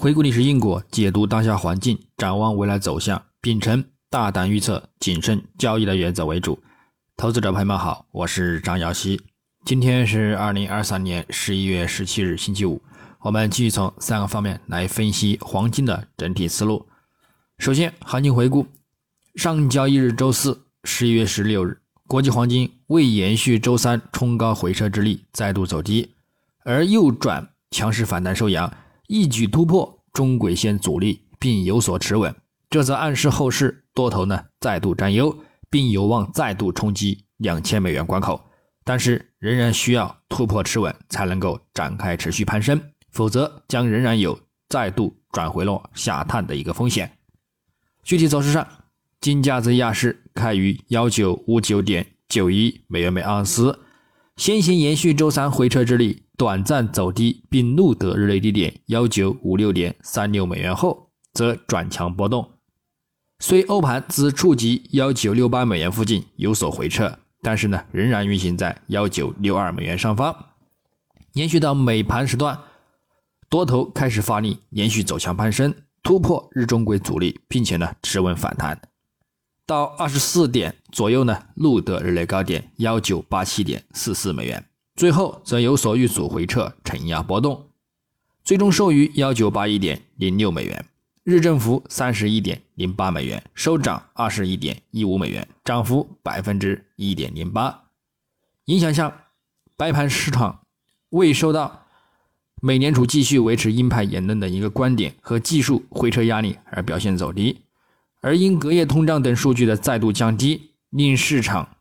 回顾历史因果，解读当下环境，展望未来走向，秉承大胆预测、谨慎交易的原则为主。投资者朋友们好，我是张瑶希。今天是二零二三年十一月十七日，星期五。我们继续从三个方面来分析黄金的整体思路。首先，行情回顾：上交易日周四，十一月十六日，国际黄金为延续周三冲高回撤之力，再度走低，而右转强势反弹收阳。一举突破中轨线阻力，并有所持稳，这则暗示后市多头呢再度占优，并有望再度冲击两千美元关口。但是仍然需要突破持稳，才能够展开持续攀升，否则将仍然有再度转回落下探的一个风险。具体走势上，金价在亚市开于幺九五九点九一美元每盎司，先行延续周三回撤之力。短暂走低并录得日内低点幺九五六点三六美元后，则转强波动。虽欧盘自触及幺九六八美元附近有所回撤，但是呢，仍然运行在幺九六二美元上方。延续到美盘时段，多头开始发力，连续走强攀升，突破日中轨阻力，并且呢，持稳反弹。到二十四点左右呢，录得日内高点幺九八七点四四美元。最后则有所遇阻回撤，承压波动，最终收于幺九八一点零六美元，日振幅三十一点零八美元，收涨二十一点一五美元，涨幅百分之一点零八。影响下，白盘市场未受到美联储继续维持鹰派言论的一个观点和技术回撤压力而表现走低，而因隔夜通胀等数据的再度降低，令市场。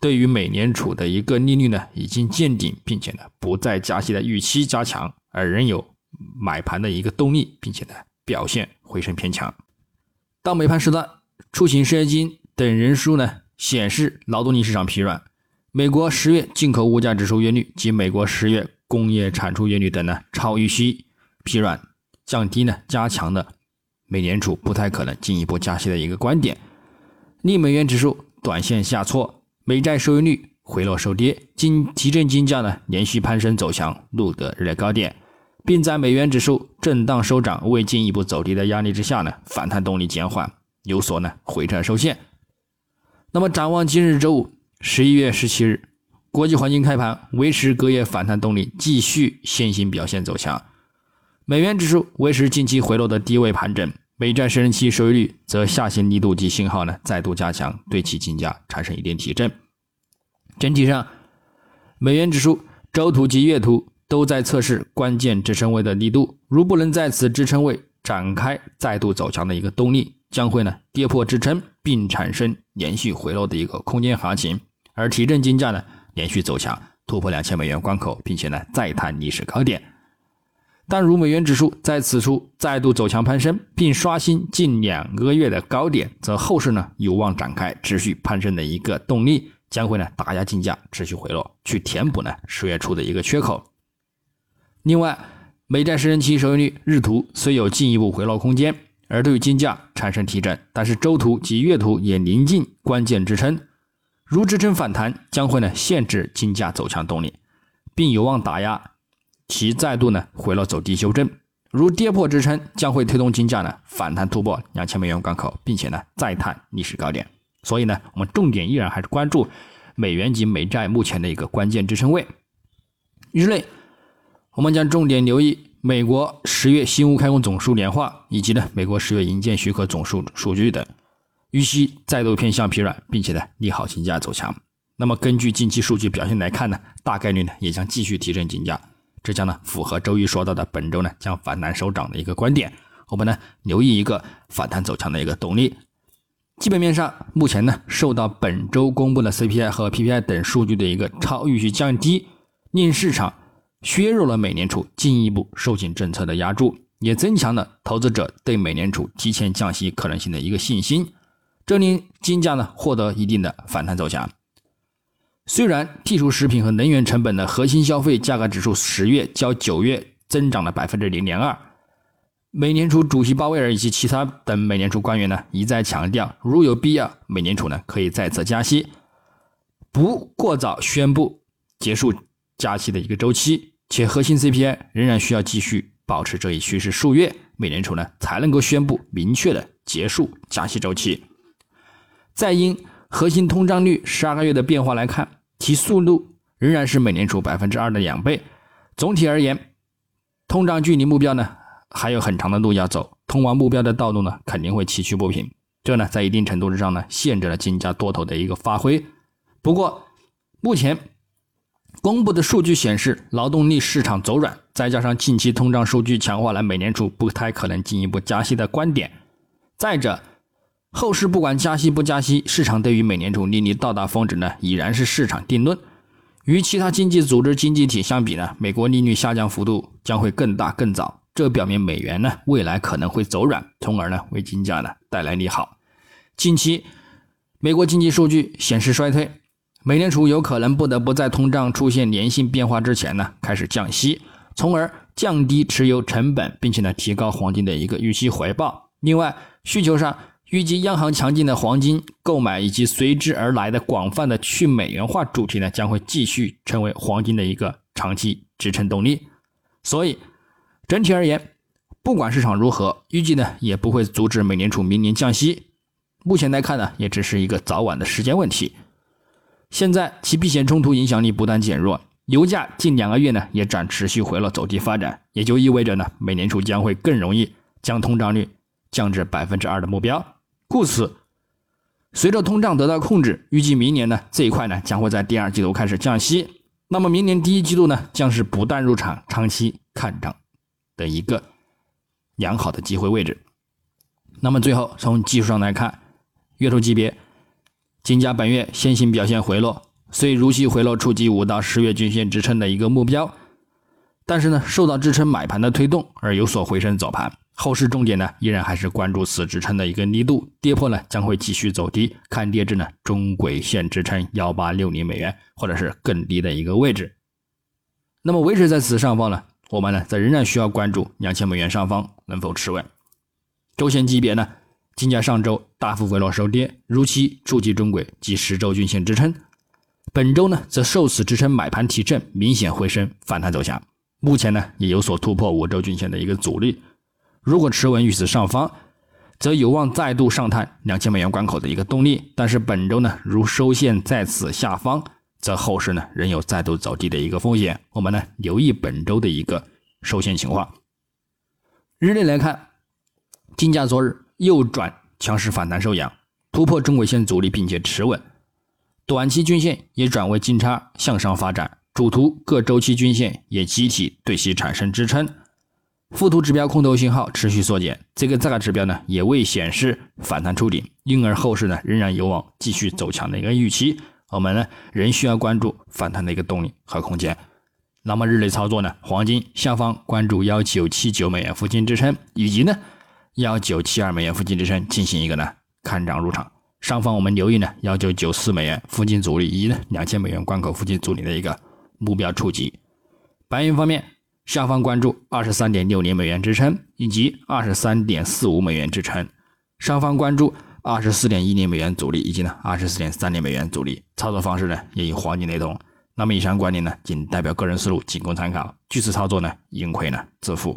对于美联储的一个利率呢，已经见顶，并且呢不再加息的预期加强，而仍有买盘的一个动力，并且呢表现回升偏强。到美盘时段，出行失业金等人数呢显示劳动力市场疲软，美国十月进口物价指数月率及美国十月工业产出月率等呢超预期疲软，降低呢加强的美联储不太可能进一步加息的一个观点，令美元指数短线下挫。美债收益率回落收跌，金提振金价呢连续攀升走强，录得日内高点，并在美元指数震荡收涨、未进一步走低的压力之下呢，反弹动力减缓，有所呢回撤收线。那么展望今日周五十一月十七日，国际黄金开盘维持隔夜反弹动力，继续先行表现走强，美元指数维持近期回落的低位盘整。美债十年期收益率则下行力度及信号呢再度加强，对其金价产生一定提振。整体上，美元指数周图及月图都在测试关键支撑位的力度，如不能在此支撑位展开再度走强的一个动力，将会呢跌破支撑并产生连续回落的一个空间行情，而提振金价呢连续走强，突破两千美元关口，并且呢再探历史高点。但如美元指数在此处再度走强攀升，并刷新近两个月的高点，则后市呢有望展开持续攀升的一个动力，将会呢打压金价持续回落，去填补呢十月初的一个缺口。另外，美债十年期收益率日图虽有进一步回落空间，而对金价产生提振，但是周图及月图也临近关键支撑，如支撑反弹，将会呢限制金价走强动力，并有望打压。其再度呢回落走低修正，如跌破支撑，将会推动金价呢反弹突破两千美元关口，并且呢再探历史高点。所以呢，我们重点依然还是关注美元及美债目前的一个关键支撑位。日内，我们将重点留意美国十月新屋开工总数年化以及呢美国十月营建许可总数数据等，预期再度偏向疲软，并且呢利好金价走强。那么根据近期数据表现来看呢，大概率呢也将继续提振金价。这将呢符合周一说到的本周呢将反弹收涨的一个观点。我们呢留意一个反弹走强的一个动力。基本面上，目前呢受到本周公布的 CPI 和 PPI 等数据的一个超预期降低，令市场削弱了美联储进一步收紧政策的压注，也增强了投资者对美联储提前降息可能性的一个信心，这令金价呢获得一定的反弹走强。虽然剔除食品和能源成本的核心消费价格指数十月较九月增长了百分之零点二，美联储主席鲍威尔以及其他等美联储官员呢一再强调，如有必要，美联储呢可以再次加息，不过早宣布结束加息的一个周期，且核心 CPI 仍然需要继续保持这一趋势数月，美联储呢才能够宣布明确的结束加息周期。再因核心通胀率十二个月的变化来看，其速度仍然是美联储百分之二的两倍。总体而言，通胀距离目标呢还有很长的路要走，通往目标的道路呢肯定会崎岖不平。这呢在一定程度之上呢限制了金价多头的一个发挥。不过目前。公布的数据显示，劳动力市场走软，再加上近期通胀数据强化了美联储不太可能进一步加息的观点。再者，后市不管加息不加息，市场对于美联储利率到达峰值呢，已然是市场定论。与其他经济组织经济体相比呢，美国利率下降幅度将会更大更早，这表明美元呢未来可能会走软，从而呢为金价呢带来利好。近期美国经济数据显示衰退。美联储有可能不得不在通胀出现粘性变化之前呢，开始降息，从而降低持有成本，并且呢，提高黄金的一个预期回报。另外，需求上，预计央行强劲的黄金购买以及随之而来的广泛的去美元化主题呢，将会继续成为黄金的一个长期支撑动力。所以，整体而言，不管市场如何，预计呢，也不会阻止美联储明年降息。目前来看呢，也只是一个早晚的时间问题。现在其避险冲突影响力不断减弱，油价近两个月呢也转持续回落走低发展，也就意味着呢美联储将会更容易将通胀率降至百分之二的目标。故此，随着通胀得到控制，预计明年呢这一块呢将会在第二季度开始降息。那么明年第一季度呢将是不断入场、长期看涨的一个良好的机会位置。那么最后从技术上来看，月度级别。金价本月先行表现回落，虽如期回落触及五到十月均线支撑的一个目标，但是呢，受到支撑买盘的推动而有所回升走盘。后市重点呢，依然还是关注此支撑的一个力度，跌破呢将会继续走低，看跌至呢中轨线支撑幺八六零美元或者是更低的一个位置。那么维持在此上方呢，我们呢则仍然需要关注两千美元上方能否持稳。周线级别呢？金价上周大幅回落收跌，如期触及中轨及十周均线支撑。本周呢，则受此支撑买盘提振，明显回升反弹走强。目前呢，也有所突破五周均线的一个阻力。如果持稳于此上方，则有望再度上探两千美元关口的一个动力。但是本周呢，如收线在此下方，则后市呢仍有再度走低的一个风险。我们呢留意本周的一个收线情况。日内来看，金价昨日。右转强势反弹收阳，突破中轨线阻力，并且持稳。短期均线也转为金叉向上发展，主图各周期均线也集体对其产生支撑。附图指标空头信号持续缩减，这个价格指标呢也未显示反弹触顶，因而后市呢仍然有望继续走强的一个预期。我们呢仍需要关注反弹的一个动力和空间。那么日内操作呢，黄金下方关注幺九七九美元附近支撑，以及呢。幺九七二美元附近支撑进行一个呢看涨入场，上方我们留意呢幺九九四美元附近阻力以及呢两千美元关口附近阻力的一个目标触及。白银方面，上方关注二十三点六零美元支撑以及二十三点四五美元支撑，上方关注二十四点一零美元阻力以及呢二十四点三零美元阻力。操作方式呢也与黄金雷同。那么以上观点呢仅代表个人思路，仅供参考。据此操作呢盈亏呢自负。